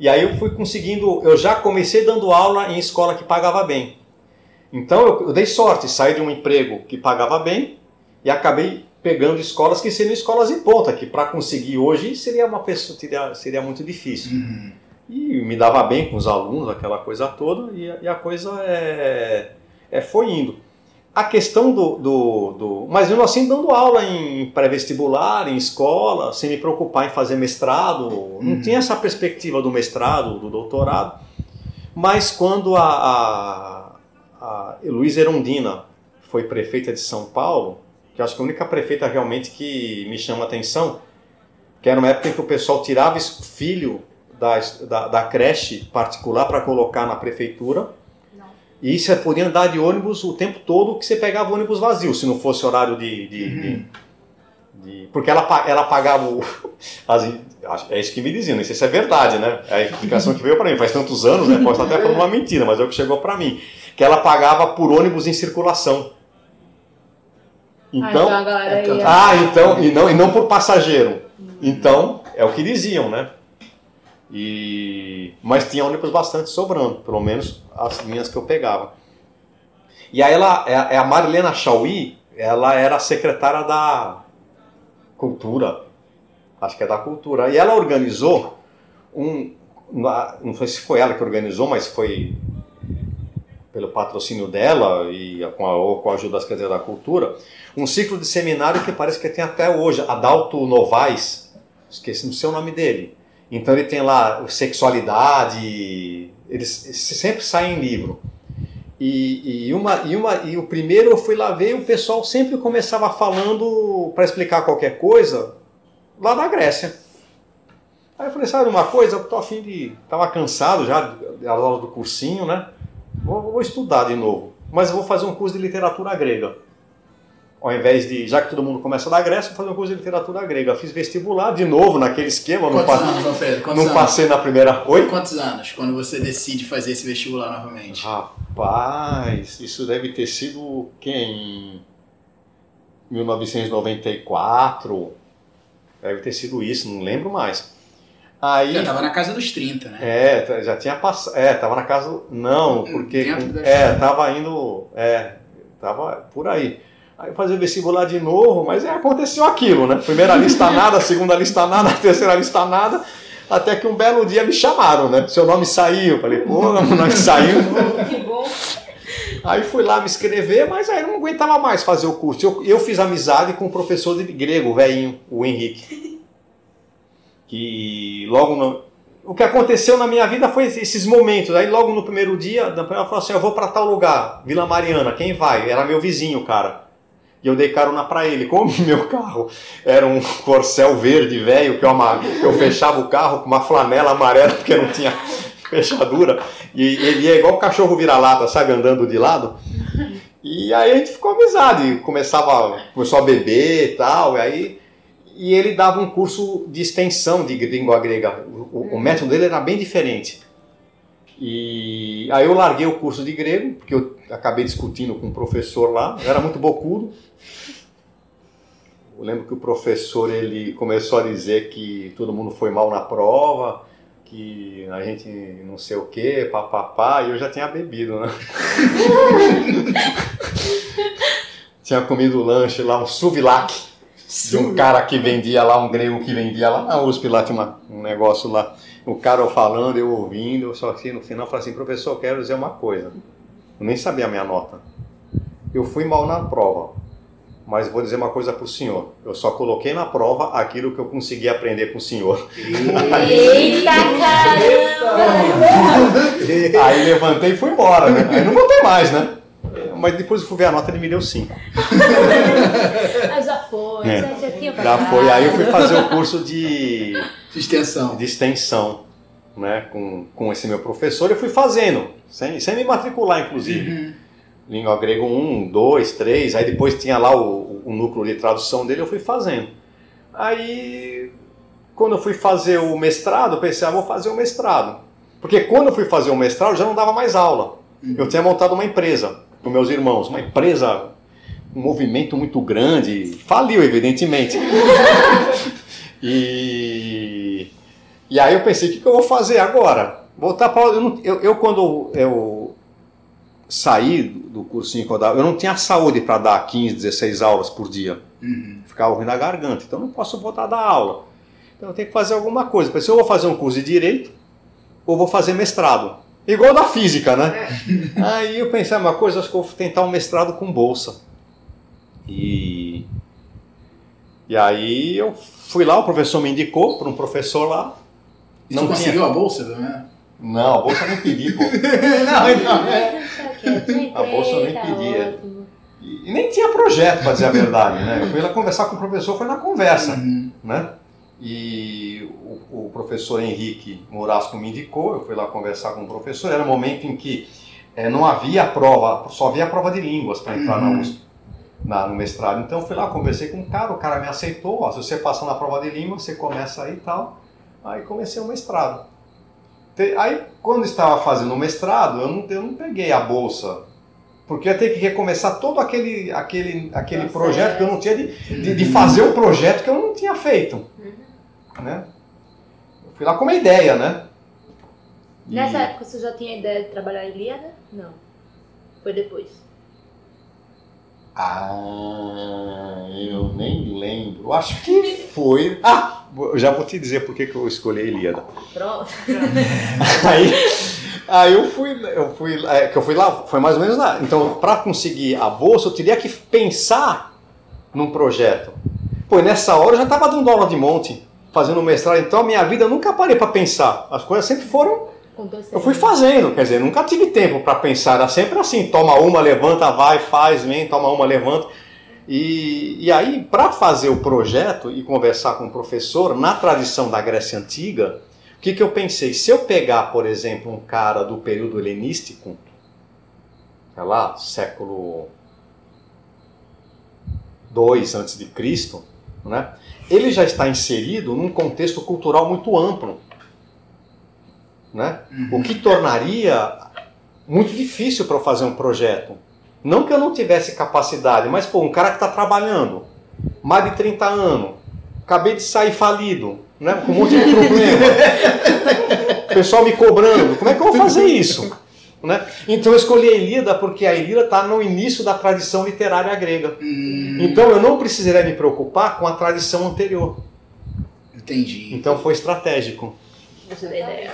[SPEAKER 1] E aí eu fui conseguindo, eu já comecei dando aula em escola que pagava bem. Então eu, eu dei sorte, saí de um emprego que pagava bem e acabei pegando escolas que seriam escolas em ponta, que para conseguir hoje seria uma pessoa seria, seria muito difícil.
[SPEAKER 2] Uhum.
[SPEAKER 1] E me dava bem com os alunos, aquela coisa toda, e, a- e a coisa é, é, foi indo. A questão do, do, do. Mas mesmo assim, dando aula em pré-vestibular, em escola, sem me preocupar em fazer mestrado, não
[SPEAKER 2] Uhum.
[SPEAKER 1] tinha essa perspectiva do mestrado, do doutorado. Mas quando a, a, a Luísa Erundina foi prefeita de São Paulo, que eu acho que a única prefeita realmente que me chama atenção, que era uma época em que o pessoal tirava filho da, da, da creche particular para colocar na prefeitura. E você podia andar de ônibus o tempo todo que você pegava o ônibus vazio, se não fosse horário de. de- de- de- porque ela, ela pagava o. as- é isso que me diziam, não sei se é verdade, né? É a explicação que veio para mim, faz tantos anos, né? Posso estar até falando uma mentira, mas é o que chegou para mim. Que ela pagava por ônibus em circulação.
[SPEAKER 7] ah, então a galera
[SPEAKER 2] então-
[SPEAKER 7] ia.
[SPEAKER 1] Ah, então, e não, e não por passageiro. Então, é o que diziam, né? E, mas tinha ônibus bastante sobrando, pelo menos as linhas que eu pegava. E aí ela, é, é a Marilena Chauí, ela era secretária da Cultura, acho que é da Cultura, e ela organizou um, não sei se foi ela que organizou, mas foi pelo patrocínio dela e com a, ou com a ajuda da Secretaria da Cultura, um ciclo de seminário que parece que tem até hoje, Adalto Novaes, esqueci, não sei o nome dele. Então ele tem lá sexualidade, eles sempre saem em livro. E, e, uma, e, uma, e o primeiro eu fui lá ver e o pessoal sempre começava falando para explicar qualquer coisa lá da Grécia. Aí eu falei, sabe uma coisa, eu tô afim de. Tava cansado já das aulas do cursinho, né? Vou, vou estudar de novo. Mas eu vou fazer um curso de literatura grega. Ao invés de, já que todo mundo começa da Grécia, vou fazer um curso de literatura grega. Eu fiz vestibular de novo naquele esquema, não,
[SPEAKER 2] Quantos
[SPEAKER 1] pa-
[SPEAKER 2] anos, Alfredo? Quantos
[SPEAKER 1] não
[SPEAKER 2] anos?
[SPEAKER 1] passei na primeira. Oi?
[SPEAKER 2] Quantos anos quando você decide fazer esse vestibular novamente?
[SPEAKER 1] Rapaz, isso deve ter sido quem? 1994. Deve ter sido isso, não lembro mais. Aí.
[SPEAKER 2] Já tava na casa dos 30, né?
[SPEAKER 1] É, t- já tinha passado. É, tava na casa. Não, porque.
[SPEAKER 2] Dentro da
[SPEAKER 1] É, tava indo. É, tava por aí. Aí eu fazia vestibular de novo, mas é, aconteceu aquilo, né? Primeira lista nada, segunda lista nada, terceira lista nada. Até que um belo dia me chamaram, né? Seu nome saiu. Eu Falei, pô, meu nome saiu.
[SPEAKER 5] Que bom.
[SPEAKER 1] Aí fui lá me inscrever, mas aí eu não aguentava mais fazer o curso. Eu, eu fiz amizade com o professor de grego, o velhinho, o Henrique. Que logo no... O que aconteceu na minha vida foi esses momentos. Aí logo no primeiro dia, da primeira falou assim: eu vou para tal lugar, Vila Mariana, quem vai? Era meu vizinho, cara. E eu dei carona para ele. Como meu carro era um corcel verde velho, que eu, ama- eu fechava o carro com uma flanela amarela, porque não tinha fechadura. E ele é igual o cachorro vira-lata, sabe, andando de lado. E aí a gente ficou amizade, começava, começou a beber e tal, e aí e ele dava um curso de extensão de língua grega. O, o- o método dele era bem diferente. E aí eu larguei o curso de grego, porque eu acabei discutindo com um professor lá, eu era muito bocudo. Eu lembro que o professor ele começou a dizer que todo mundo foi mal na prova, que a gente não sei o que, papapá, e eu já tinha bebido, né? tinha comido lanche lá, um suvilac, de um cara que vendia lá, um grego que vendia lá na USP, lá tinha uma- um negócio lá, o cara falando, eu ouvindo, só que no final falei assim, professor, eu quero dizer uma coisa, eu nem sabia a minha nota, eu fui mal na prova, mas vou dizer uma coisa para o senhor, eu só coloquei na prova aquilo que eu consegui aprender com o senhor.
[SPEAKER 7] Eita caramba!
[SPEAKER 1] Aí levantei e fui embora, né? Aí não voltei mais, né? Mas depois eu fui ver a nota, ele me deu 5.
[SPEAKER 7] Ah, já foi,
[SPEAKER 1] É.
[SPEAKER 7] já, já tinha
[SPEAKER 1] Já foi. Aí eu fui fazer o curso de,
[SPEAKER 2] De extensão.
[SPEAKER 1] de extensão, né? Com, com esse meu professor, eu fui fazendo, sem, sem me matricular, inclusive.
[SPEAKER 2] Uhum.
[SPEAKER 1] Língua grega 1, 2, 3, aí depois tinha lá o, o núcleo de tradução dele, eu fui fazendo. Aí, quando eu fui fazer o mestrado, eu pensei, ah, vou fazer o mestrado. Porque quando eu fui fazer o mestrado, eu já não dava mais aula. Eu tinha montado uma empresa com meus irmãos, uma empresa, um movimento muito grande, faliu, evidentemente. e, e aí eu pensei, o que, que eu vou fazer agora? Voltar para eu, eu, eu quando eu saí do cursinho que eu dava, eu não tinha saúde para dar 15, 16 aulas por dia.
[SPEAKER 2] Uhum.
[SPEAKER 1] Ficava ruim da garganta. Então não posso voltar a dar aula. Então eu tenho que fazer alguma coisa. Pensei, eu vou fazer um curso de direito ou vou fazer mestrado. Igual da física, né? Aí eu pensei, ah, uma coisa, acho que eu vou tentar um mestrado com bolsa. E, e aí eu fui lá, o professor me indicou para um professor lá.
[SPEAKER 2] E não conseguiu a bolsa, né?
[SPEAKER 1] Não, a bolsa eu nem pedi, pô.
[SPEAKER 2] não, então. É.
[SPEAKER 1] A bolsa eu nem pedia. E, e nem tinha projeto, para dizer a verdade, né? Eu fui lá conversar com o professor, foi na conversa,
[SPEAKER 2] Uhum.
[SPEAKER 1] né? E o, o professor Henrique Murasco me indicou, eu fui lá conversar com o professor, era um momento em que eh, não havia prova, só havia prova de línguas para entrar na
[SPEAKER 2] Uhum.
[SPEAKER 1] USP, na, no mestrado. Então eu fui lá, conversei com o cara, o cara me aceitou, ó, se você passa na prova de língua, você começa aí e tal. Aí comecei o mestrado. Te- Aí, quando estava fazendo o mestrado, eu não, eu não peguei a bolsa, porque eu ia ter que recomeçar todo aquele, aquele, aquele
[SPEAKER 7] Processo.
[SPEAKER 1] projeto que eu não tinha de, de, de fazer o projeto que eu não tinha feito. Né? Eu fui lá com uma ideia, né? E-
[SPEAKER 7] Nessa época você já tinha ideia de trabalhar em Ilíada? Não. Foi depois.
[SPEAKER 1] Ah, eu nem lembro. Acho que foi. Ah, eu já vou te dizer por que eu escolhi a Ilíada.
[SPEAKER 7] Pronto.
[SPEAKER 1] Aí, aí eu fui, eu fui, é, que eu fui lá, foi mais ou menos lá. Então, para conseguir a bolsa, eu teria que pensar num projeto. Pô, nessa hora eu já estava dando aula de monte, fazendo mestrado. Então, a minha vida eu nunca parei para pensar. As coisas sempre foram eu fui fazendo, quer dizer, nunca tive tempo para pensar, era sempre assim, toma uma, levanta, vai, faz, vem, toma uma, levanta. E, e aí, para fazer o projeto e conversar com o professor, na tradição da Grécia Antiga, o que, que eu pensei? Se eu pegar, por exemplo, um cara do período helenístico, sei lá, século II antes de Cristo, né? Ele já está inserido num contexto cultural muito amplo né? O que tornaria muito difícil para eu fazer um projeto. Não que eu não tivesse capacidade, mas pô, um cara que está trabalhando mais de 30 anos, acabei de sair falido, né? com um monte de problema, o pessoal me cobrando, como é que eu vou fazer isso? Né? Então eu escolhi a Ilíada porque a Ilíada está no início da tradição literária grega.
[SPEAKER 2] Hum,
[SPEAKER 1] Então eu não precisaria me preocupar com a tradição anterior.
[SPEAKER 2] entendi.
[SPEAKER 1] Então foi estratégico.
[SPEAKER 7] É.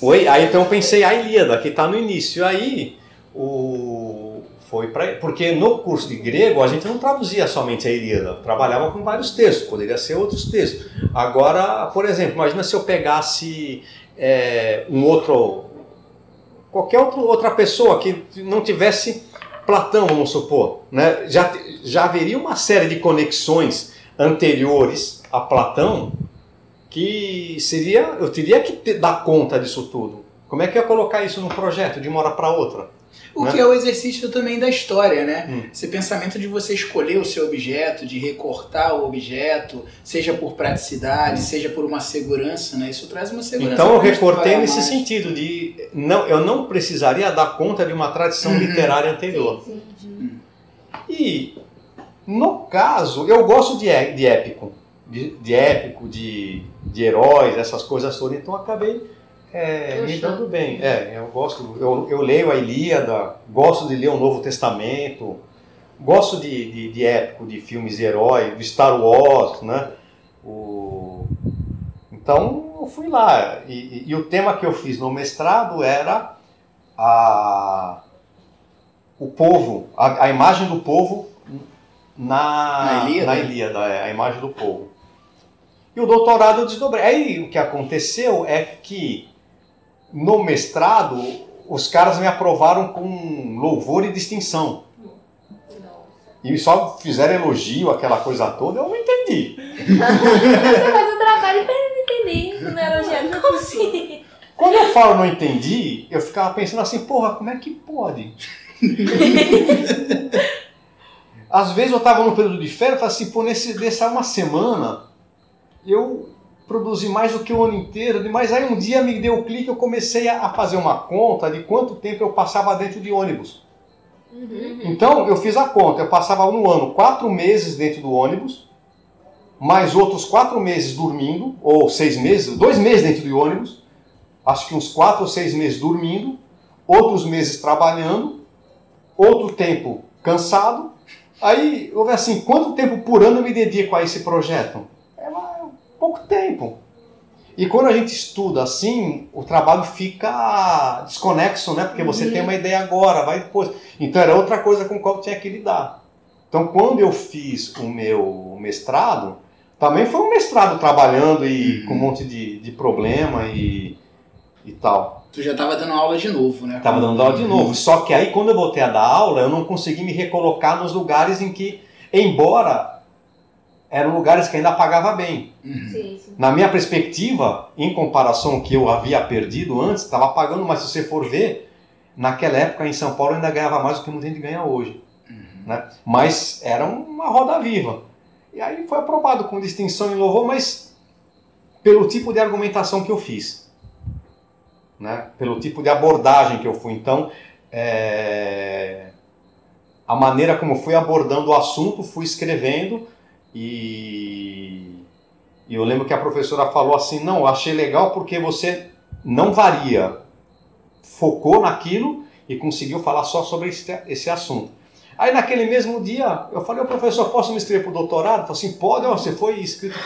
[SPEAKER 1] Oi, aí então eu pensei a Ilíada, que está no início. Aí o foi para porque no curso de grego a gente não traduzia somente a Ilíada, trabalhava com vários textos, poderia ser outros textos. Agora, por exemplo, imagina se eu pegasse é, um outro qualquer outro, outra pessoa que não tivesse Platão, vamos supor, né? já, já haveria uma série de conexões anteriores a Platão que seria, eu teria que dar conta disso tudo. Como é que eu ia colocar isso num projeto de uma hora para outra?
[SPEAKER 2] O
[SPEAKER 1] né?
[SPEAKER 2] que é o exercício também da história, né?
[SPEAKER 1] Hum.
[SPEAKER 2] Esse pensamento de você escolher o seu objeto, de recortar o objeto, seja por praticidade, seja por uma segurança, né? Isso traz uma segurança.
[SPEAKER 1] Então eu recortei nesse
[SPEAKER 2] mais.
[SPEAKER 1] sentido de não, eu não precisaria dar conta de uma tradição
[SPEAKER 2] Uhum.
[SPEAKER 1] literária anterior. E no caso, eu gosto de, é- de épico, de, de épico, de, de heróis, essas coisas todas, então acabei é, me
[SPEAKER 7] Gostando.
[SPEAKER 1] dando bem. É, eu gosto, eu, eu leio a Ilíada, gosto de ler o Novo Testamento, gosto de, de, de épico, de filmes de herói, de Star Wars, né? O... Então eu fui lá. E, e- e o tema que eu fiz no mestrado era a, o povo, a, a imagem do povo na,
[SPEAKER 2] Na Ilíada?
[SPEAKER 1] na Ilíada, é, a imagem do povo. E o doutorado eu desdobrei. Aí o que aconteceu é que no mestrado os caras me aprovaram com louvor e distinção. E só fizeram elogio, aquela coisa toda, eu não entendi.
[SPEAKER 7] Você faz o trabalho pra ele entender. Não é elogiar, não assim.
[SPEAKER 1] Quando eu falo não entendi, eu ficava pensando assim, porra, como é que pode? Às vezes eu estava no período de férias e falava assim, pô, nesse, nessa uma semana eu produzi mais do que o ano inteiro, mas aí um dia me deu o clique eu comecei a fazer uma conta de quanto tempo eu passava dentro de ônibus. Então eu fiz a conta, eu passava no ano quatro meses dentro do ônibus, mais outros quatro meses dormindo, ou seis meses, dois meses dentro do ônibus, acho que uns quatro ou seis meses dormindo, outros meses trabalhando, outro tempo cansado, Aí, houve assim, quanto tempo por ano eu me dedico a esse projeto? Pouco tempo. E quando a gente estuda assim, o trabalho fica desconexo, né? Porque você tem uma ideia agora, vai depois. Então era outra coisa com a qual eu tinha que lidar. Então quando eu fiz o meu mestrado, também foi um mestrado trabalhando e com um monte de, de problema e, e tal.
[SPEAKER 2] Tu já tava dando aula de novo, né?
[SPEAKER 1] Tava dando aula de novo. Só que aí quando eu voltei a dar aula, eu não consegui me recolocar nos lugares em que, embora eram lugares que ainda pagava bem.
[SPEAKER 2] Uhum.
[SPEAKER 5] Sim, sim.
[SPEAKER 1] Na minha perspectiva, em comparação ao que eu havia perdido antes, estava pagando, mas se você for ver, naquela época em São Paulo ainda ganhava mais do que muita gente ganha hoje. Né? Mas era uma roda viva. E aí foi aprovado com distinção em louvor, mas pelo tipo de argumentação que eu fiz. Né? Pelo tipo de abordagem que eu fui. Então, é, a maneira como eu fui abordando o assunto, fui escrevendo e, eu lembro que a professora falou assim: não, eu achei legal porque você não varia, focou naquilo e conseguiu falar só sobre esse, esse assunto. Aí naquele mesmo dia eu falei: ô professor, posso me inscrever para o doutorado? Falou assim: pode, você foi inscrito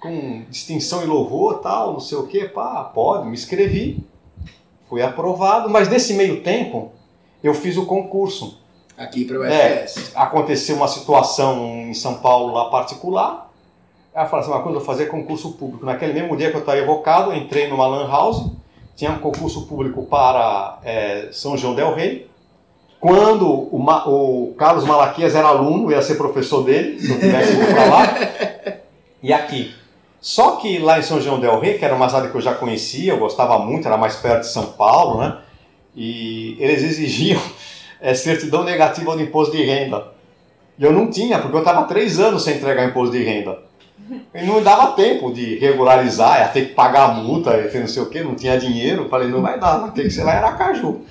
[SPEAKER 1] com distinção e louvor, tal, não sei o que, pá, pode, me inscrevi, fui aprovado, mas nesse meio tempo eu fiz o concurso
[SPEAKER 2] Aqui para o
[SPEAKER 1] É.
[SPEAKER 2] UFS.
[SPEAKER 1] aconteceu uma situação em São Paulo lá particular. Eu falei assim, uma coisa, eu vou fazer concurso público. Naquele mesmo dia que eu estava evocado, eu entrei numa lan house, tinha um concurso público para é, São João del Rei. Quando o, Ma- o Carlos Malaquias era aluno, ia ser professor dele, se eu tivesse ido para lá. E aqui. Só que lá em São João del Rei, que era uma cidade que eu já conhecia, eu gostava muito, era mais perto de São Paulo, né? E eles exigiam é, certidão negativa do imposto de renda. E eu não tinha, porque eu estava três anos sem entregar imposto de renda. E não dava tempo de regularizar, ia ter que pagar a multa, ia ter não sei o quê, não tinha dinheiro. Falei, não vai dar, vai ter que ser lá em Aracaju.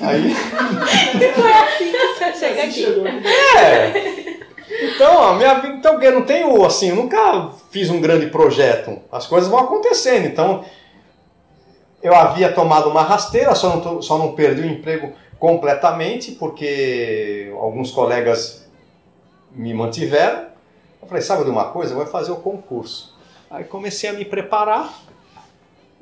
[SPEAKER 1] Aí,
[SPEAKER 7] Foi assim que você chega aqui.
[SPEAKER 6] Chegou
[SPEAKER 1] é. Então, a minha vida, então, eu não tenho, assim, eu nunca fiz um grande projeto. As coisas vão acontecendo. Então, eu havia tomado uma rasteira, só não, só não perdi o emprego completamente, porque alguns colegas me mantiveram. Eu falei, sabe de uma coisa? Eu vou fazer o concurso. Aí comecei a me preparar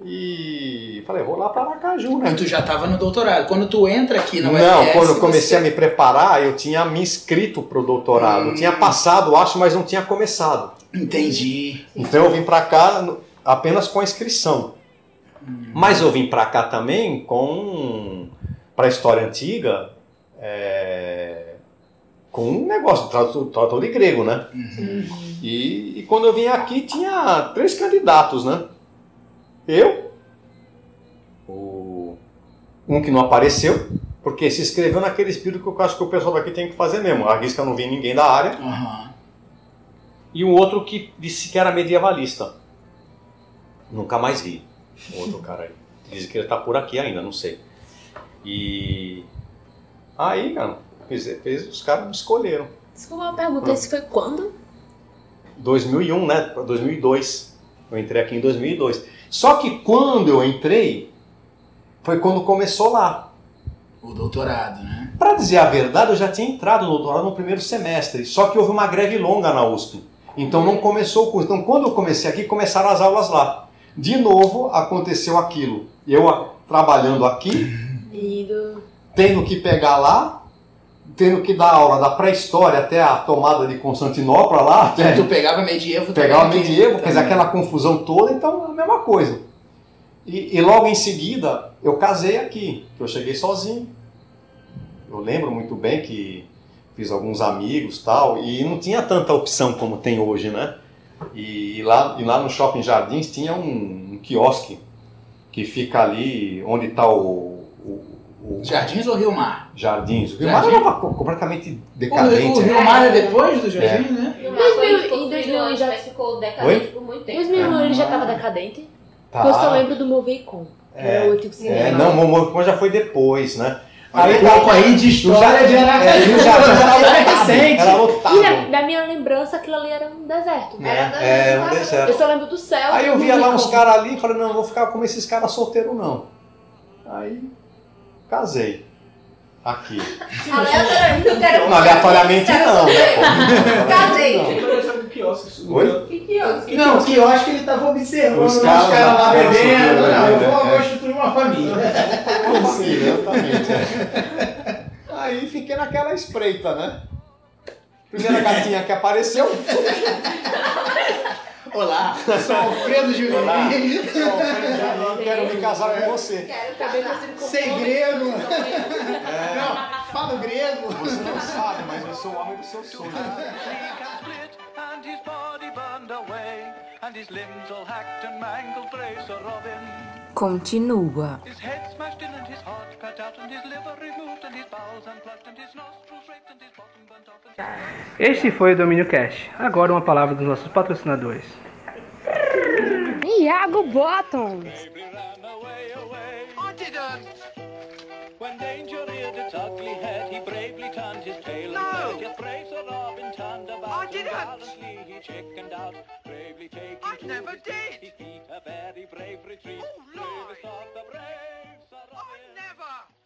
[SPEAKER 1] e falei, vou lá para Aracaju, né?
[SPEAKER 2] Mas tu já tava no doutorado. Quando tu entra aqui na
[SPEAKER 1] Não,
[SPEAKER 2] UFS,
[SPEAKER 1] quando eu comecei
[SPEAKER 2] você...
[SPEAKER 1] a me preparar, eu tinha me inscrito pro doutorado. Eu tinha passado, acho, mas não tinha começado.
[SPEAKER 2] Entendi.
[SPEAKER 1] Então eu vim para cá no- apenas com a inscrição. Mas eu vim para cá também com para a história antiga, é, com um negócio tradutor, tradutor de grego, né? E, e quando eu vim aqui tinha três candidatos, né? Eu, o, um que não apareceu, porque se inscreveu naquele espírito que eu acho que o pessoal daqui tem que fazer mesmo. Arrisca não vi ninguém da área
[SPEAKER 2] Aham.
[SPEAKER 1] e um outro que disse que era medievalista. Nunca mais vi. Outro cara aí. Diz que ele tá por aqui ainda, não sei. E aí, cara, fez, fez- os caras me escolheram.
[SPEAKER 7] Desculpa uma pergunta, esse foi quando?
[SPEAKER 1] 2001, né? Pra 2002. Eu entrei aqui em 2002. Só que quando eu entrei, foi quando começou lá.
[SPEAKER 2] O doutorado, né?
[SPEAKER 1] Para dizer a verdade, eu já tinha entrado no doutorado no primeiro semestre, só que houve uma greve longa na USP. Então não começou o curso. Então quando eu comecei aqui, começaram as aulas lá. De novo, aconteceu aquilo. Eu a- trabalhando aqui. Tendo que pegar lá, tendo que dar aula da pré-história até a tomada de Constantinopla lá, até
[SPEAKER 2] Tu pegava medievo também
[SPEAKER 1] o
[SPEAKER 2] aqui.
[SPEAKER 1] medievo, fez
[SPEAKER 2] Também.
[SPEAKER 1] aquela confusão toda, então é a mesma coisa. E, e logo em seguida eu casei aqui, que eu cheguei sozinho. Eu lembro muito bem que fiz alguns amigos tal, e não tinha tanta opção como tem hoje, né? E lá, e lá no Shopping Jardins tinha um, um quiosque que fica ali onde está o, o, o
[SPEAKER 2] Jardins ou Rio Mar?
[SPEAKER 1] Jardins. O Rio Mar
[SPEAKER 2] Jardim.
[SPEAKER 1] estava completamente
[SPEAKER 2] O,
[SPEAKER 1] decadente.
[SPEAKER 2] o
[SPEAKER 1] né?
[SPEAKER 2] Rio Mar é depois do Jardim, né?
[SPEAKER 5] Ele ficou
[SPEAKER 7] em dois
[SPEAKER 5] construído
[SPEAKER 7] mil
[SPEAKER 5] antes,
[SPEAKER 7] já-
[SPEAKER 5] mas ficou decadente por muito
[SPEAKER 7] Em
[SPEAKER 5] tempo.
[SPEAKER 7] 2001 ele já tava decadente.
[SPEAKER 1] Tá.
[SPEAKER 7] Eu só lembro do Movicon, que
[SPEAKER 1] É.
[SPEAKER 7] era o antigo cinema.
[SPEAKER 1] É, não, o Momocon já foi depois, né?
[SPEAKER 2] Aí,
[SPEAKER 1] tá-
[SPEAKER 2] pouco aí de história de
[SPEAKER 1] É,
[SPEAKER 2] Aracaju.
[SPEAKER 1] Era
[SPEAKER 2] É
[SPEAKER 1] lotado.
[SPEAKER 2] recente.
[SPEAKER 1] Era lotado.
[SPEAKER 7] E na, na minha lembrança aquilo ali era um deserto.
[SPEAKER 1] né?
[SPEAKER 5] Era
[SPEAKER 1] É, um
[SPEAKER 7] Eu
[SPEAKER 1] deserto.
[SPEAKER 7] só lembro do céu.
[SPEAKER 1] Aí eu via lá uns
[SPEAKER 7] Movicon.
[SPEAKER 1] caras ali e falei, não, eu vou ficar como esses caras solteiros não. Aí casei. Aqui.
[SPEAKER 5] Aleatoriamente, eu quero
[SPEAKER 1] Não, aleatoriamente não, né, pô?
[SPEAKER 5] Casei.
[SPEAKER 6] Quiosque?
[SPEAKER 1] Oi?
[SPEAKER 5] Que quiosque?
[SPEAKER 2] Não, que eu acho que ele tava observando
[SPEAKER 1] Os caras
[SPEAKER 2] lá bebendo. Não, eu
[SPEAKER 1] né?
[SPEAKER 2] vou
[SPEAKER 1] É.
[SPEAKER 2] constituir uma família.
[SPEAKER 1] Sim, exatamente. é. Aí fiquei naquela espreita, né? Primeira gatinha que apareceu.
[SPEAKER 2] Olá, sou Alfredo Julinho.
[SPEAKER 1] Olá, sou Alfredo quero me casar com você.
[SPEAKER 5] Quero casar.
[SPEAKER 2] Sei grego.
[SPEAKER 1] É,
[SPEAKER 2] Não, falo grego.
[SPEAKER 1] você não sabe, mas eu sou o homem do seu sonho.
[SPEAKER 3] and his body burned away and his limbs all hacked and mangled
[SPEAKER 8] Continua.
[SPEAKER 3] his head smashed in and his heart cut out and his liver removed and his bowels unplugged and his nostrils raped and his bottom burnt off and
[SPEAKER 9] Este foi o Domínio Cash. Agora uma palavra dos nossos patrocinadores.
[SPEAKER 8] Iago Bottom.
[SPEAKER 3] bravely ran away away I didn't when danger reared its ugly head he bravely turned his tail and fled yet brace a robin turned about I didn't gallantly he chickened out bravely taking I never did his feet a very brave retreat oh, bravest of the brave Never!